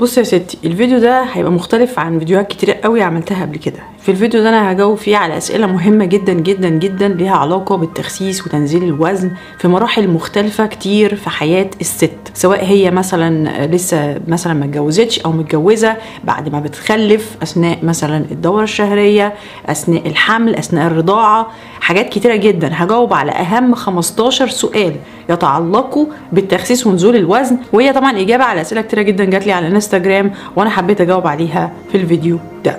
بص يا ستي الفيديو ده هيبقى مختلف عن فيديوهات كتير قوي عملتها قبل كده. في الفيديو ده أنا هجاوب فيه على أسئلة مهمة جدا جدا جدا ليها علاقة بالتخسيس وتنزيل الوزن في مراحل مختلفة كتير في حياة الست سواء هي مثلا لسه مثلا ما اتجوزتش أو متجوزة بعد ما بتخلف أثناء مثلا الدورة الشهرية أثناء الحمل أثناء الرضاعة. حاجات كتيرة جدا. هجاوب على أهم 15 سؤال يتعلقوا بالتخسيس ونزول الوزن وهي طبعا إجابة على أسئلة كتيرة جدا جات لي على الانستجرام وأنا حبيت أجاوب عليها في الفيديو ده.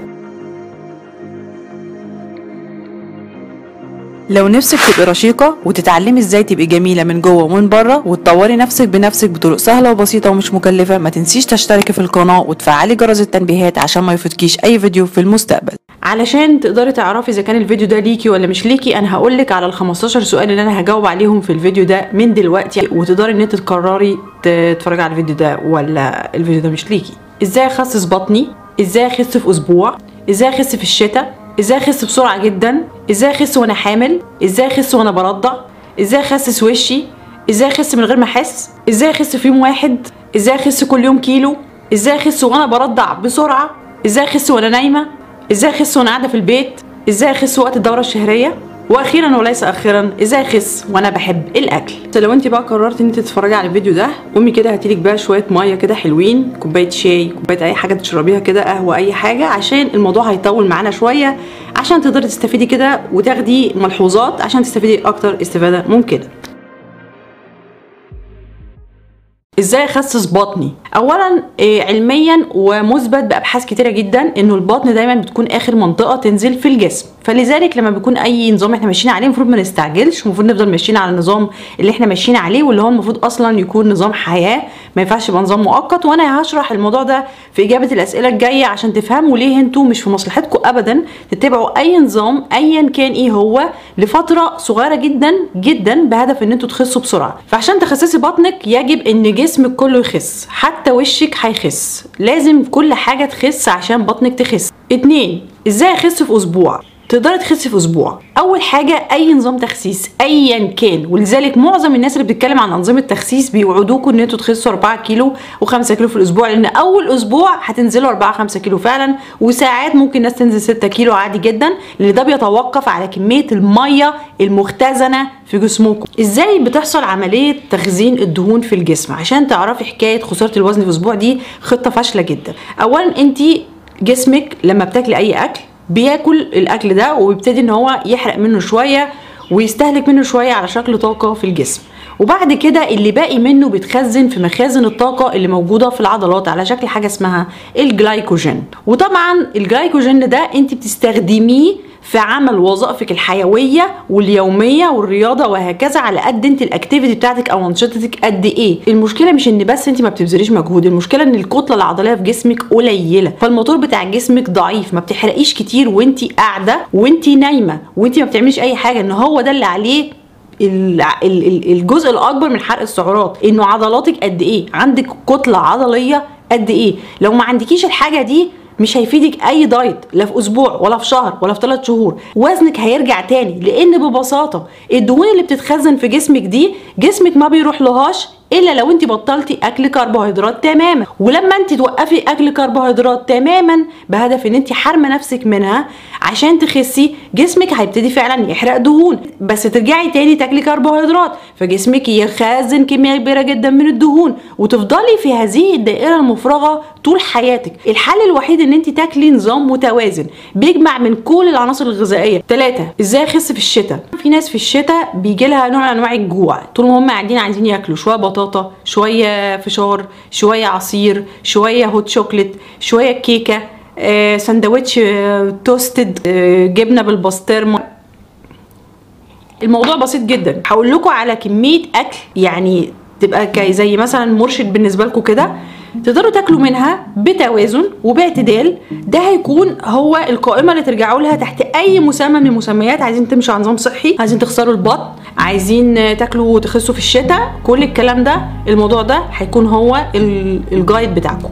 لو نفسك تبقي رشيقة وتتعلمي إزاي تبقي جميلة من جوه ومن بره وتطوري نفسك بنفسك بطرق سهلة وبسيطة ومش مكلفة ما تنسيش تشتركي في القناة وتفعلي جرس التنبيهات عشان ما يفوتكيش أي فيديو في المستقبل. علشان تقدري تعرفي اذا كان الفيديو ده ليكي ولا مش ليكي أنا هقولك على ال 15 سؤال اللي أنا هجاوب عليهم في الفيديو ده من دلوقتي وتقدري ان انت تقرري تتفرجي على الفيديو ده ولا الفيديو ده مش ليكي إزاي اخسس بطني إزاي اخس في أسبوع إزاي اخس في الشتاء إزاي اخس بسرعة جدا إزاي اخس وأنا حامل إزاي اخس وأنا برضع إزاي اخسس وشي إزاي اخس من غير ما احس إزاي اخس في يوم واحد إزاي اخس كل يوم كيلو إزاي اخس وأنا برضع بسرعة إزاي اخس وأنا نايمه إزاي اخس وأنا قاعدة في البيت؟ إزاي اخس وقت الدورة الشهرية؟ وأخيرا وليس أخيرا إزاي اخس وأنا بحب الأكل؟ لو أنت بقى قررت إن أنت تتفرجي على الفيديو ده قومي كده هاتيلك بقى شوية مية كده حلوين كوباية شاي كوباية أي حاجة تشربيها كده قهوة أي حاجة عشان الموضوع هيطول معانا شوية عشان تقدري تستفيدي كده وتاخدي ملحوظات عشان تستفيدي أكتر استفادة ممكنة. إزاي اخسس بطني؟ اولا إيه علميا ومثبت بأبحاث كتيرة جدا إنه البطن دايما بتكون آخر منطقة تنزل في الجسم. فلذلك لما بيكون أي نظام إحنا ماشيين عليه المفروض ما نستعجلش المفروض نفضل ماشيين على النظام اللي إحنا ماشيين عليه واللي هو المفروض أصلا يكون نظام حياة ما ينفعش يبقى نظام مؤقت. وأنا هشرح الموضوع ده في إجابة الأسئلة الجاية عشان تفهموا ليه أنتوا مش في مصلحتكم ابدا تتبعوا أي نظام ايا كان إيه هو لفترة صغيرة جدا جدا بهدف إن أنتوا تخسوا بسرعة. فعشان تخسسي بطنك يجب إن جسمك كله يخس حتى وشك هيخس. لازم كل حاجة تخس عشان بطنك تخس. اتنين إزاي أخس في أسبوع؟ تقدري تخسي في أسبوع. أول حاجة أي نظام تخسيس ايا كان. ولذلك معظم الناس اللي بتتكلم عن أنظمة تخسيس بيوعدوكم إن أنتوا تخسوا 4 كيلو و5 كيلو في الأسبوع لأن أول أسبوع هتنزلوا 4 5 كيلو فعلا وساعات ممكن ناس تنزل 6 كيلو عادي جدا لأن ده بيتوقف على كمية المية المختزنة في جسمكم. إزاي بتحصل عملية تخزين الدهون في الجسم؟ عشان تعرفي حكاية خسارة الوزن في أسبوع دي خطة فاشلة جدا. اولا انت جسمك لما بتاكلي أي أكل بياكل الأكل ده وبيبتدي إن هو يحرق منه شوية ويستهلك منه شوية على شكل طاقة في الجسم. وبعد كده اللي باقي منه بيتخزن في مخازن الطاقة اللي موجودة في العضلات على شكل حاجة اسمها الجلايكوجين. وطبعا الجلايكوجين ده أنت بتستخدميه في عمل وظائفك الحيوية واليومية والرياضة وهكذا على قد انت ال activity بتاعتك أو أنشطتك قد إيه. المشكلة مش إن بس انت ما بتبذليش مجهود المشكلة إن الكتلة العضلية في جسمك قليلة. فالموتور بتاع جسمك ضعيف ما بتحرقيش كتير وانت قاعدة وانت نايمة وانت ما بتعمليش أي حاجة إن هو ده اللي عليه الجزء الأكبر من حرق السعرات. إنه عضلاتك قد إيه؟ عندك كتلة عضلية قد إيه؟ لو ما عندكيش الحاجة دي مش هيفيدك أي دايت لا في أسبوع ولا في شهر ولا في ثلاث شهور. وزنك هيرجع تاني لأن ببساطة الدهون اللي بتتخزن في جسمك دي جسمك ما بيروح لهاش إلا لو أنت بطلتي أكل كربوهيدرات تماما. ولما أنت توقفي أكل كربوهيدرات تماما بهدف إن أنت حارمة نفسك منها عشان تخسي جسمك هيبتدي فعلا يحرق دهون. بس ترجعي تاني تاكلي كربوهيدرات فجسمك يخزن كميه كبيرة جدا من الدهون وتفضلي في هذه الدائرة المفرغة طول حياتك. الحل الوحيد إن أنت تاكلي نظام متوازن بيجمع من كل العناصر الغذائية. ثلاثة إزاي أخس في الشتاء؟ في ناس في الشتاء بيجي لها نوع من أنواع الجوع. طول ما هم قاعدين عايزين ياكلوا شوية بطاطا شوية فشار شوية عصير شوية هوت شوكليت شوية كيكة آه، سندوتش آه، توستد آه، جبنة بالبسطرمة. الموضوع بسيط جدا. هقول لكم على كمية أكل يعني تبقى زي مثلا مرشد بالنسبة لكم كده. تقدروا تاكلوا منها بتوازن وباعتدال ده هيكون هو القائمة اللي ترجعوا لها تحت أي مسمى من المسميات. عايزين تمشوا على نظام صحي عايزين تخسروا البطن عايزين تاكلوا وتخسوا في الشتاء. كل الكلام ده الموضوع ده هيكون هو ال- الجايد بتاعكم.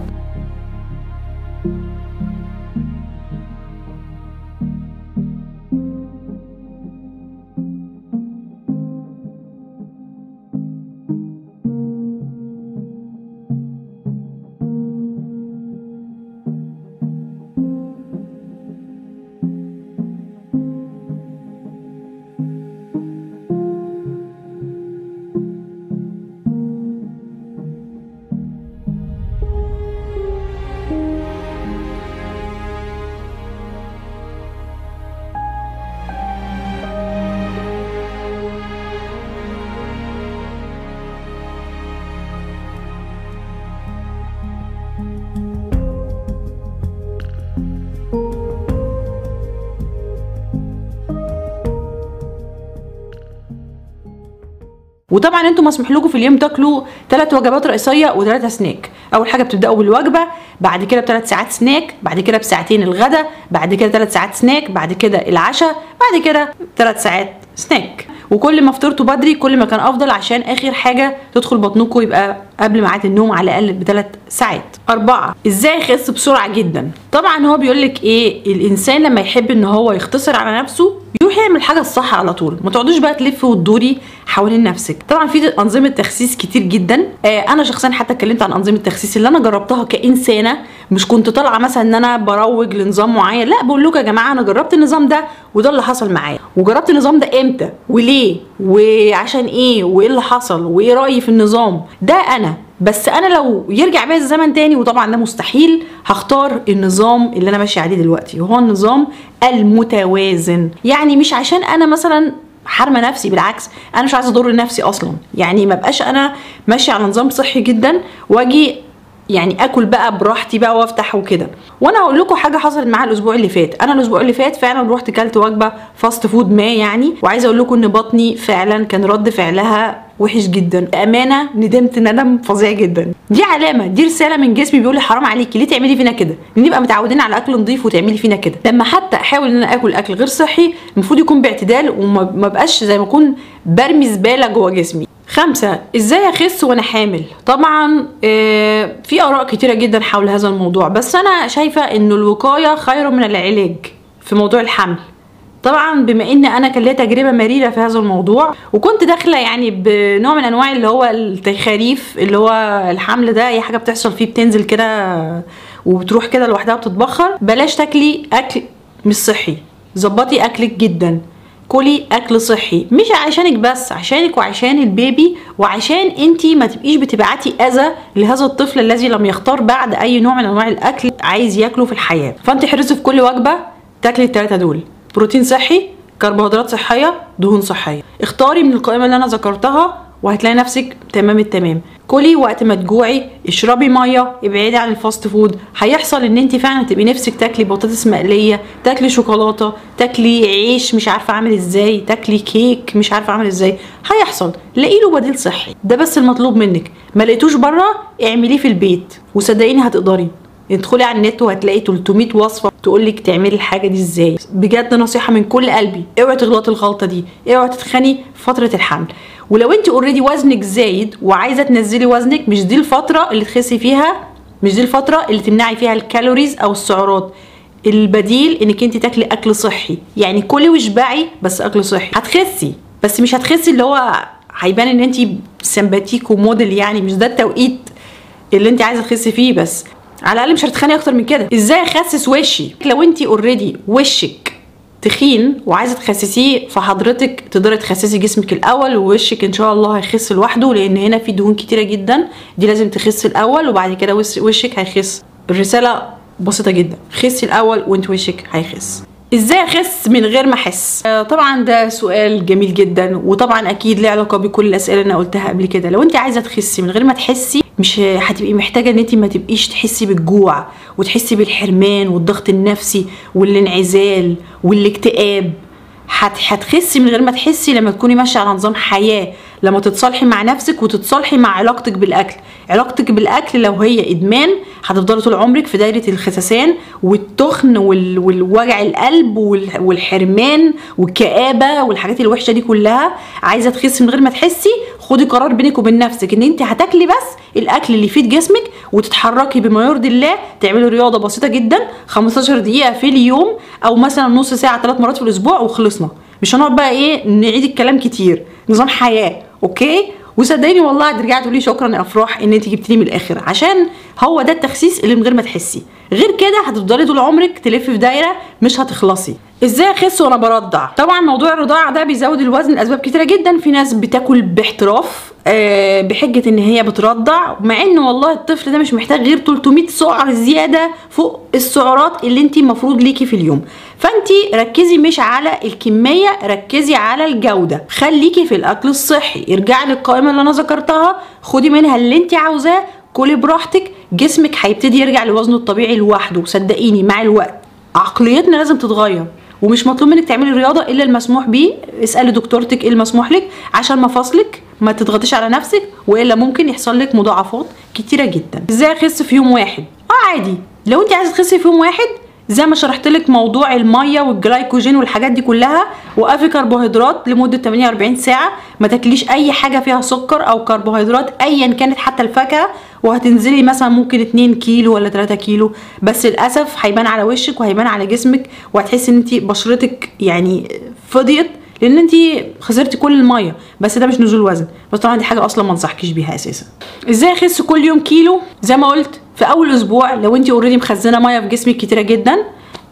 وطبعا أنتوا مسموح لكم في اليوم تاكلوا ثلاث وجبات رئيسية وثلاثه سناك أول حاجة بتبدأوا بالوجبة بعد كده بثلاث ساعات سناك بعد كده بساعتين الغدا بعد كده ثلاث ساعات سناك بعد كده العشاء بعد كده ثلاث ساعات سناك وكل ما فطرتوا بدري كل ما كان أفضل عشان آخر حاجة تدخل بطنكم يبقى قبل ميعاد النوم على الأقل بثلاث ساعات. أربعة إزاي يخس بسرعة جدا؟ طبعا هو بيقول لك إيه الإنسان لما يحب إن هو يختصر على نفسه يروح يعمل حاجة الصح على طول. ما تقعدوش بقى تلفي وتدوري حوالين نفسك. طبعا في أنظمة تخسيس كتير جدا. آه أنا شخصيا حتى اتكلمت عن أنظمة التخسيس اللي أنا جربتها كإنسانة. مش كنت طالعة مثلا إن أنا بروج لنظام معين. لا بقول لكم يا جماعة أنا جربت النظام ده وده اللي حصل معايا. وجربت النظام ده إمتى؟ وليه؟ وعشان إيه؟ وإيه اللي حصل؟ وإيه رأيي في النظام؟ ده أنا. بس أنا لو يرجع بيا الزمن تاني وطبعا ده مستحيل هختار النظام اللي أنا ماشيه عليه دلوقتي وهو النظام المتوازن. يعني مش عشان أنا مثلا حارمة نفسي بالعكس أنا مش عايزة أضر نفسي أصلا. يعني ما بقاش أنا ماشية على نظام صحي جدا وأجي يعني آكل بقى براحتي بقى وأفتح وكده. وأنا هقول لكم حاجة حصلت معايا الأسبوع اللي فات. أنا الأسبوع اللي فات فعلا رحت كلت وجبة fast food ما يعني. وعايزة أقول لكم إن بطني فعلا كان رد فعلها وحش جدا. بأمانة ندمت ندم فظيع جدا. دي علامة دي رسالة من جسمي بيقول لي حرام عليكي ليه تعملي فينا كده؟ نبقى متعودين على أكل نظيف وتعملي فينا كده. لما حتى أحاول إن أنا آكل أكل غير صحي المفروض يكون باعتدال وما بقاش زي ما أكون برمي زبالة جوه جسمي. خمسة إزاي أخس وأنا حامل؟ طبعا آه في آراء كتيرة جدا حول هذا الموضوع بس أنا شايفة إنه الوقاية خير من العلاج في موضوع الحمل. طبعا بما إن أنا كان ليا تجربة مريرة في هذا الموضوع وكنت داخلة يعني بنوع من أنواع اللي هو التخاريف اللي هو الحمل ده أي حاجة بتحصل فيه بتنزل كده وبتروح كده لوحدها بتتبخر بلاش تاكلي أكل مش صحي. ظبطي أكلك جدا. كلي أكل صحي. مش عشانك بس عشانك وعشان ال baby وعشان انتي ما تبقيش بتبعتي أذى لهذا الطفل الذي لم يختار بعد أي نوع من أنواع الأكل عايز ياكله في الحياة. فانت احرصي في كل وجبة تاكلي الثلاثه دول. بروتين صحي كربوهيدرات صحية دهون صحية. اختاري من القائمة اللي أنا ذكرتها وهتلاقي نفسك تمام التمام. كلي وقت ما تجوعي اشربي مية ابعدي عن ال fast food. هيحصل إن انت فعلا تبقي نفسك تاكلي بطاطس مقلية تاكلي شوكولاتة تاكلي عيش مش عارفة عامل إزاي تاكلي كيك مش عارفة عامل إزاي. هيحصل. لاقي له بديل صحي. ده بس المطلوب منك. ما لقيتوش بره اعمليه في البيت. وصدقيني هتقدري. ادخلي على النت وهتلاقي 300 وصفة تقول لك تعملي الحاجة دي إزاي. بجد نصيحة من كل قلبي. اوعي تغلطي الغلطة دي. اوعي تتخني في فترة الحمل. ولو انت already وزنك زايد وعايزة تنزلي وزنك مش دي الفترة اللي تخسي فيها مش دي الفترة اللي تمنعي فيها ال calories أو السعرات. البديل إنك انت تاكلي أكل صحي. يعني كلي واشبعي بس أكل صحي. هتخسي بس مش هتخسي اللي هو هيبان إن انت sympathique وموديل يعني مش ده التوقيت اللي انت عايزة تخسي فيه بس. على الأقل مش هتتخني أكتر من كده. إزاي أخسس وشي؟ لو انت already وشك تخين وعايزة تخسسيه فحضرتك تقدري تخسسي جسمك الأول ووشك إن شاء الله هيخس لوحده لأن هنا في دهون كتيرة جدا دي لازم تخس الأول وبعد كده وشك هيخس. الرسالة بسيطة جدا خسي الأول وإنت وشك هيخس. إزاي اخس من غير ما احس؟ آه طبعا ده سؤال جميل جدا وطبعا أكيد له علاقة بكل الأسئلة اللي أنا قلتها قبل كده. لو أنت عايزة تخسي من غير ما تحسي مش هتبقي محتاجة إن أنت ما تبقيش تحسي بالجوع وتحسي بالحرمان والضغط النفسي والانعزال والاكتئاب. هتخسي من غير ما تحسي لما تكوني ماشية على نظام حياة. لما تتصالحي مع نفسك وتتصالحي مع علاقتك بالأكل. علاقتك بالأكل لو هي إدمان هتفضلي طول عمرك في دايرة الخسسان والتخن وال... والوجع القلب وال... والحرمان والكآبة والحاجات الوحشة دي كلها. عايزة تخسي من غير ما تحسي خدي قرار بينك وبين نفسك إن أنت هتاكلي بس الأكل اللي يفيد جسمك وتتحركي بما يرضي الله تعملي رياضة بسيطة جدا 15 دقيقة في اليوم أو مثلا نص ساعة ثلاث مرات في الأسبوع وخلصنا. مش هنقعد بقى إيه نعيد الكلام كتير. نظام حياة. أوكي؟ وصدقيني والله هترجعي تقولي شكرا يا أفراح إن انت جبتيني من الآخر. عشان هو ده التخسيس اللي من غير ما تحسي. غير كده هتفضلي طول عمرك تلفي في دايرة مش هتخلصي. إزاي أخس وأنا برضع؟ طبعا موضوع الرضاعة ده بيزود الوزن لأسباب كتيرة جدا. في ناس بتاكل باحتراف بحجة إن هي بترضع مع إن والله الطفل ده مش محتاج غير 300 سعر زيادة فوق السعرات اللي انت المفروض ليكي في اليوم. فانت ركزي مش على الكمية ركزي على الجودة. خليكي في الأكل الصحي. ارجعي للقائمة اللي أنا ذكرتها. خدي منها اللي انت عاوزاه. كلي براحتك. جسمك هيبتدي يرجع لوزنه الطبيعي لوحده. صدقيني مع الوقت. عقليتنا لازم تتغير. ومش مطلوب منك تعملي رياضة إلا المسموح بيه. اسألي دكتورتك إيه المسموح لك عشان مفاصلك ما تضغطيش على نفسك وإلا ممكن يحصل لك مضاعفات كتيرة جدا. إزاي أخس في يوم واحد؟ آه عادي. لو أنت عايزة تخسي في يوم واحد زي ما شرحت لك موضوع المية والجلايكوجين والحاجات دي كلها وقفي كربوهيدرات لمدة 48 ساعة ما تاكليش أي حاجة فيها سكر أو كربوهيدرات ايا كانت حتى الفاكهة وهتنزلي مثلا ممكن 2 كيلو ولا 3 كيلو. بس للأسف هيبان على وشك وهيبان على جسمك وهتحسي إن أنت بشرتك يعني فضيت لأن انت خسرتي كل المية بس ده مش نزول وزن. بس طبعا دي حاجة أصلا ما انصحكيش بيها أساسا. إزاي أخس كل يوم كيلو؟ زي ما قلت في أول أسبوع لو انت already مخزنة مية في جسمك كتيرة جدا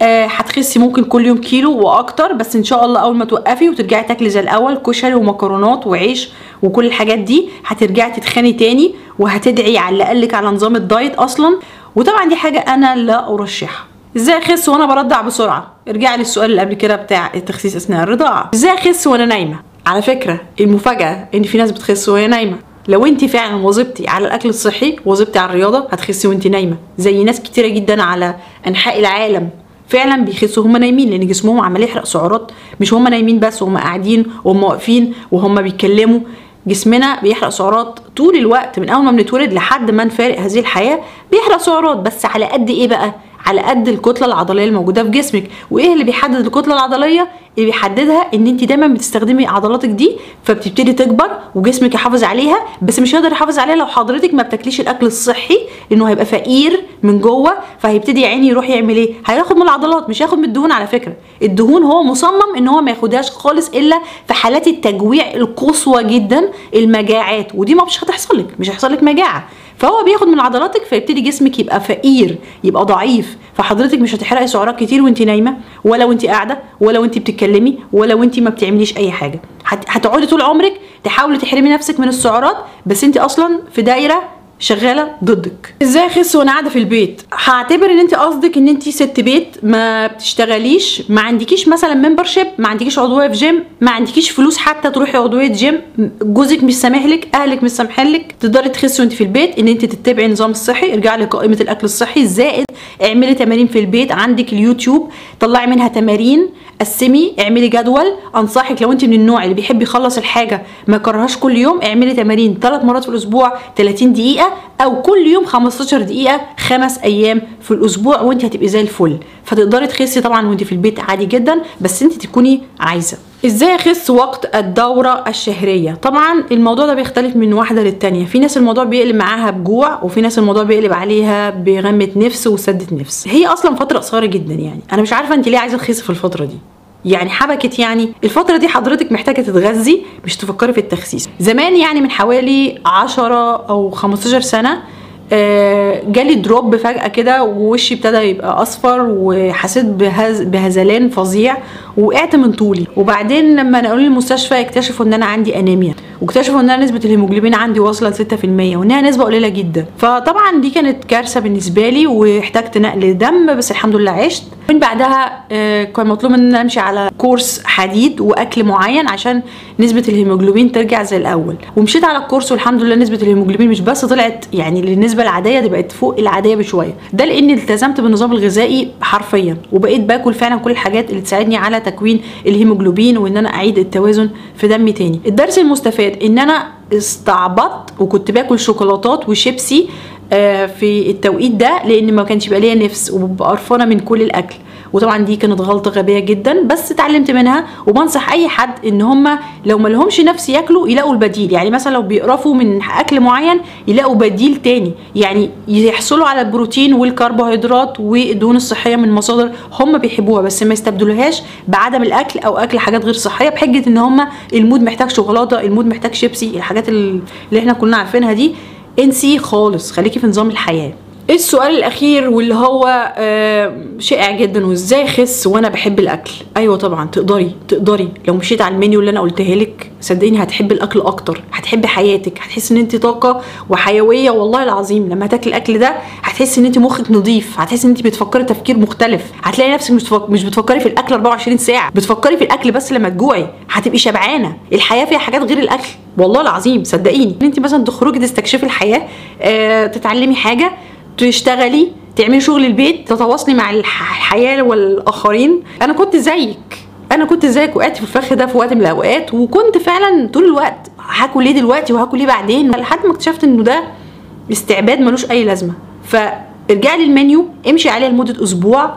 آه هتخسي ممكن كل يوم كيلو وأكتر بس إن شاء الله أول ما توقفي وترجعي تاكلي زي الأول كشري ومكرونات وعيش وكل الحاجات دي هترجعي تتخني تاني وهتدعي على اللي قالك على نظام الدايت أصلا. وطبعا دي حاجة أنا لا أرشحها. إزاي اخس وأنا برضع بسرعة؟ ارجعي للسؤال اللي قبل كده بتاع التخسيس أثناء الرضاعة. إزاي اخس وأنا نايمة؟ على فكرة المفاجأة ان في ناس بتخس وهي نايمة. لو انت فعلا واظبتي على الأكل الصحي واظبتي على الرياضة هتخسي وانت نايمة. زي ناس كتيرة جدا على أنحاء العالم. فعلا بيخسوا هم نايمين لأن جسمهم عمال يحرق سعرات. مش هم نايمين بس وهم قاعدين وهم واقفين وهم بيتكلموا. جسمنا بيحرق سعرات طول الوقت من أول ما بنتولد لحد ما نفارق هذه الحياة بيحرق سعرات. بس على قد إيه بقى؟ على قد الكتلة العضلية الموجودة في جسمك. وإيه اللي بيحدد الكتلة العضلية؟ اللي بيحددها إن انت دايما بتستخدمي عضلاتك دي فبتبتدي تكبر وجسمك يحافظ عليها بس مش هيقدر يحافظ عليها لو حضرتك ما بتاكليش الأكل الصحي لأنه هيبقى فقير من جوه فهيبتدي يا عيني يروح يعمل إيه؟ هياخد من العضلات مش هياخد من الدهون على فكرة. الدهون هو مصمم إن هو ما ياخدهاش خالص إلا في حالات التجويع القصوى جدا المجاعات. ودي ما مش هتحصل لك مش هيحصل لك مجاعة. فهو بياخد من عضلاتك فيبتدي جسمك يبقى فقير يبقى ضعيف. فحضرتك مش هتحرقي سعرات كتير وانت نايمة ولا وانت قاعدة ولا وانت بتتكلمي ولا وانت ما بتعمليش أي حاجة. هتقعدي طول عمرك تحاولي تحرمي نفسك من السعرات بس انت أصلا في دايرة شغالة ضدك. إزاي أخس وأنا قاعدة في البيت؟ هعتبر إن أنت قصدك إن أنت ست بيت ما بتشتغليش ما عندكيش مثلا membership ما عندكيش عضوية في جيم ما عندكيش فلوس حتى تروحي عضوية جيم جوزك مش سامح لك أهلك مش سامحين لك. تقدري تخسي وأنت في البيت إن أنت تتبعي النظام الصحي. ارجعي لقائمة الأكل الصحي زائد اعملي تمارين في البيت. عندك اليوتيوب طلعي منها تمارين. قسمي اعملي جدول انصحك لو انت من النوع اللي بيحب يخلص الحاجة ما كل يوم اعملي تمارين ثلاث مرات في الأسبوع 30 دقيقة أو كل يوم 15 دقيقة خمس أيام في الأسبوع وأنت هتبقي زي الفل. فتقدري تخسي طبعا وأنت في البيت عادي جدا بس أنت تكوني عايزة. إزاي أخس وقت الدورة الشهرية؟ طبعا الموضوع ده بيختلف من واحدة للتانية. في ناس الموضوع بيقلب معاها بجوع وفي ناس الموضوع بيقلب عليها بغمة نفس وسدة نفس. هي أصلا فترة قصيرة جدا يعني. أنا مش عارفة أنت ليه عايزة تخسي في الفترة دي. يعني حبكت يعني. الفترة دي حضرتك محتاجة تتغذي مش تفكري في التخسيس. زمان يعني من حوالي 10 أو 15 سنة آه جالي دروب فجأة كده ووشي ابتدى يبقى أصفر وحسيت بهز بهزلان فظيع وقعت من طولي. وبعدين لما نقلوني المستشفى اكتشفوا إن أنا عندي أنيميا. واكتشفوا ان أنا نسبة الهيموجلوبين عندي واصلة ل 6% وإنها نسبة قليلة جدا. فطبعا دي كانت كارثة بالنسبة لي واحتجت نقل دم بس الحمد لله عشت. من بعدها آه كان مطلوب ان أمشي على كورس حديد وأكل معين عشان نسبة الهيموجلوبين ترجع زي الأول. ومشيت على الكورس والحمد لله نسبة الهيموجلوبين مش بس طلعت يعني للنسبة العادية دي بقت فوق العادية بشوية. ده لأني التزمت بالنظام الغذائي حرفيا. وبقيت باكل فعلا كل الحاجات اللي تساعدني على تكوين الهيموجلوبين وإن أنا أعيد التوازن في دمي تاني. الدرس المستفاد إن أنا استعبطت وكنت باكل شوكولاتات وشيبسي آه في التوقيت ده لأن ما كانش بقى ليا نفس وببقى قرفانه من كل الأكل. وطبعا دي كانت غلطة غبية جدا بس اتعلمت منها وبنصح أي حد إن هم لو ما لهمش نفس ياكلوا يلاقوا البديل. يعني مثلا لو بيقرفوا من أكل معين يلاقوا بديل تاني. يعني يحصلوا على البروتين والكربوهيدرات والدهون الصحية من مصادر هم بيحبوها بس ما يستبدلوهاش بعدم الأكل أو أكل حاجات غير صحية بحجة إن هم ال mood محتاج شوكولاتة ال mood محتاج شيبسي الحاجات اللي إحنا كلنا عارفينها دي. انسي خالص خليكي في نظام الحياة. السؤال الأخير واللي هو شائع جدا وإزاي أخس وأنا بحب الأكل؟ أيوه طبعا تقدري تقدري. لو مشيت على المنيو اللي أنا قلتها لك صدقيني هتحبي الأكل أكتر هتحبي حياتك هتحسي إن أنت طاقة وحيوية. والله العظيم لما تاكلي الأكل ده هتحسي إن أنت مخك نظيف هتحسي إن أنت بتفكري تفكير مختلف. هتلاقي نفسك مش مش بتفكري في الأكل 24 ساعة بتفكري في الأكل بس لما تجوعي. هتبقي شبعانة. الحياة فيها حاجات غير الأكل. والله العظيم صدقيني. إن أنت مثلا تخرجي تستكشفي الحياة آه تتعلمي حاجة تشتغلي تعملي شغل البيت تتواصلي مع الحياة والآخرين. أنا كنت زيك. أنا كنت زيك وقعت في الفخ ده في وقت من الأوقات وكنت فعلا طول الوقت هاكل ليه دلوقتي وهاكل ليه بعدين؟ لحد ما اكتشفت إنه ده استعباد ملوش أي لازمة. فارجعي للمنيو امشي عليه لمدة أسبوع.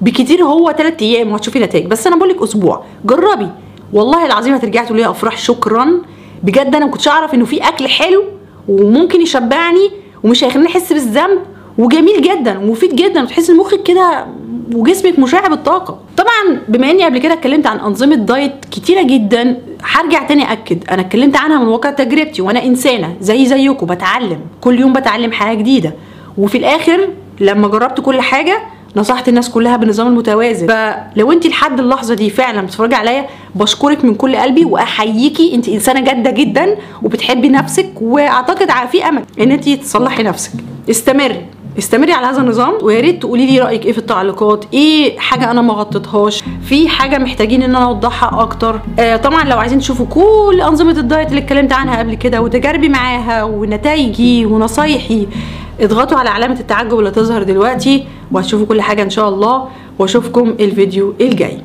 بكتير هو 3 أيام وهتشوفي نتائج. بس أنا بقول لك أسبوع. جربي. والله العظيم هترجعي تقولي يا أفراح شكرا. بجد أنا ما كنتش أعرف إنه في أكل حلو وممكن يشبعني ومش هيخليني أحس بالذنب. وجميل جدا ومفيد جدا وتحس إن مخك كده وجسمك مشع بالطاقه طبعا بما إني قبل كده اتكلمت عن أنظمة دايت كتيرة جدا هرجع تاني أكد أنا اتكلمت عنها من واقع تجربتي وأنا إنسانة زي زيكم بتعلم كل يوم بتعلم حاجة جديدة. وفي الآخر لما جربت كل حاجة نصحت الناس كلها بالنظام المتوازن فلو أنت لحد اللحظة دي فعلا بتتفرجي عليا بشكرك من كل قلبي وأحييكي أنت إنسانة جادة جدا وبتحبي نفسك وأعتقد في أمل إن أنت تصلحي نفسك. استمري. استمري على هذا النظام ويا ريت تقولي لي رأيك إيه في التعليقات؟ إيه حاجة أنا ما غطيتهاش؟ في حاجة محتاجين إن أنا أوضحها أكتر؟ آه طبعا لو عايزين تشوفوا كل أنظمة الدايت اللي اتكلمت عنها قبل كده وتجاربي معاها ونتائجي ونصايحي اضغطوا على علامة التعجب اللي تظهر دلوقتي وهتشوفوا كل حاجة إن شاء الله. وأشوفكم الفيديو الجاي.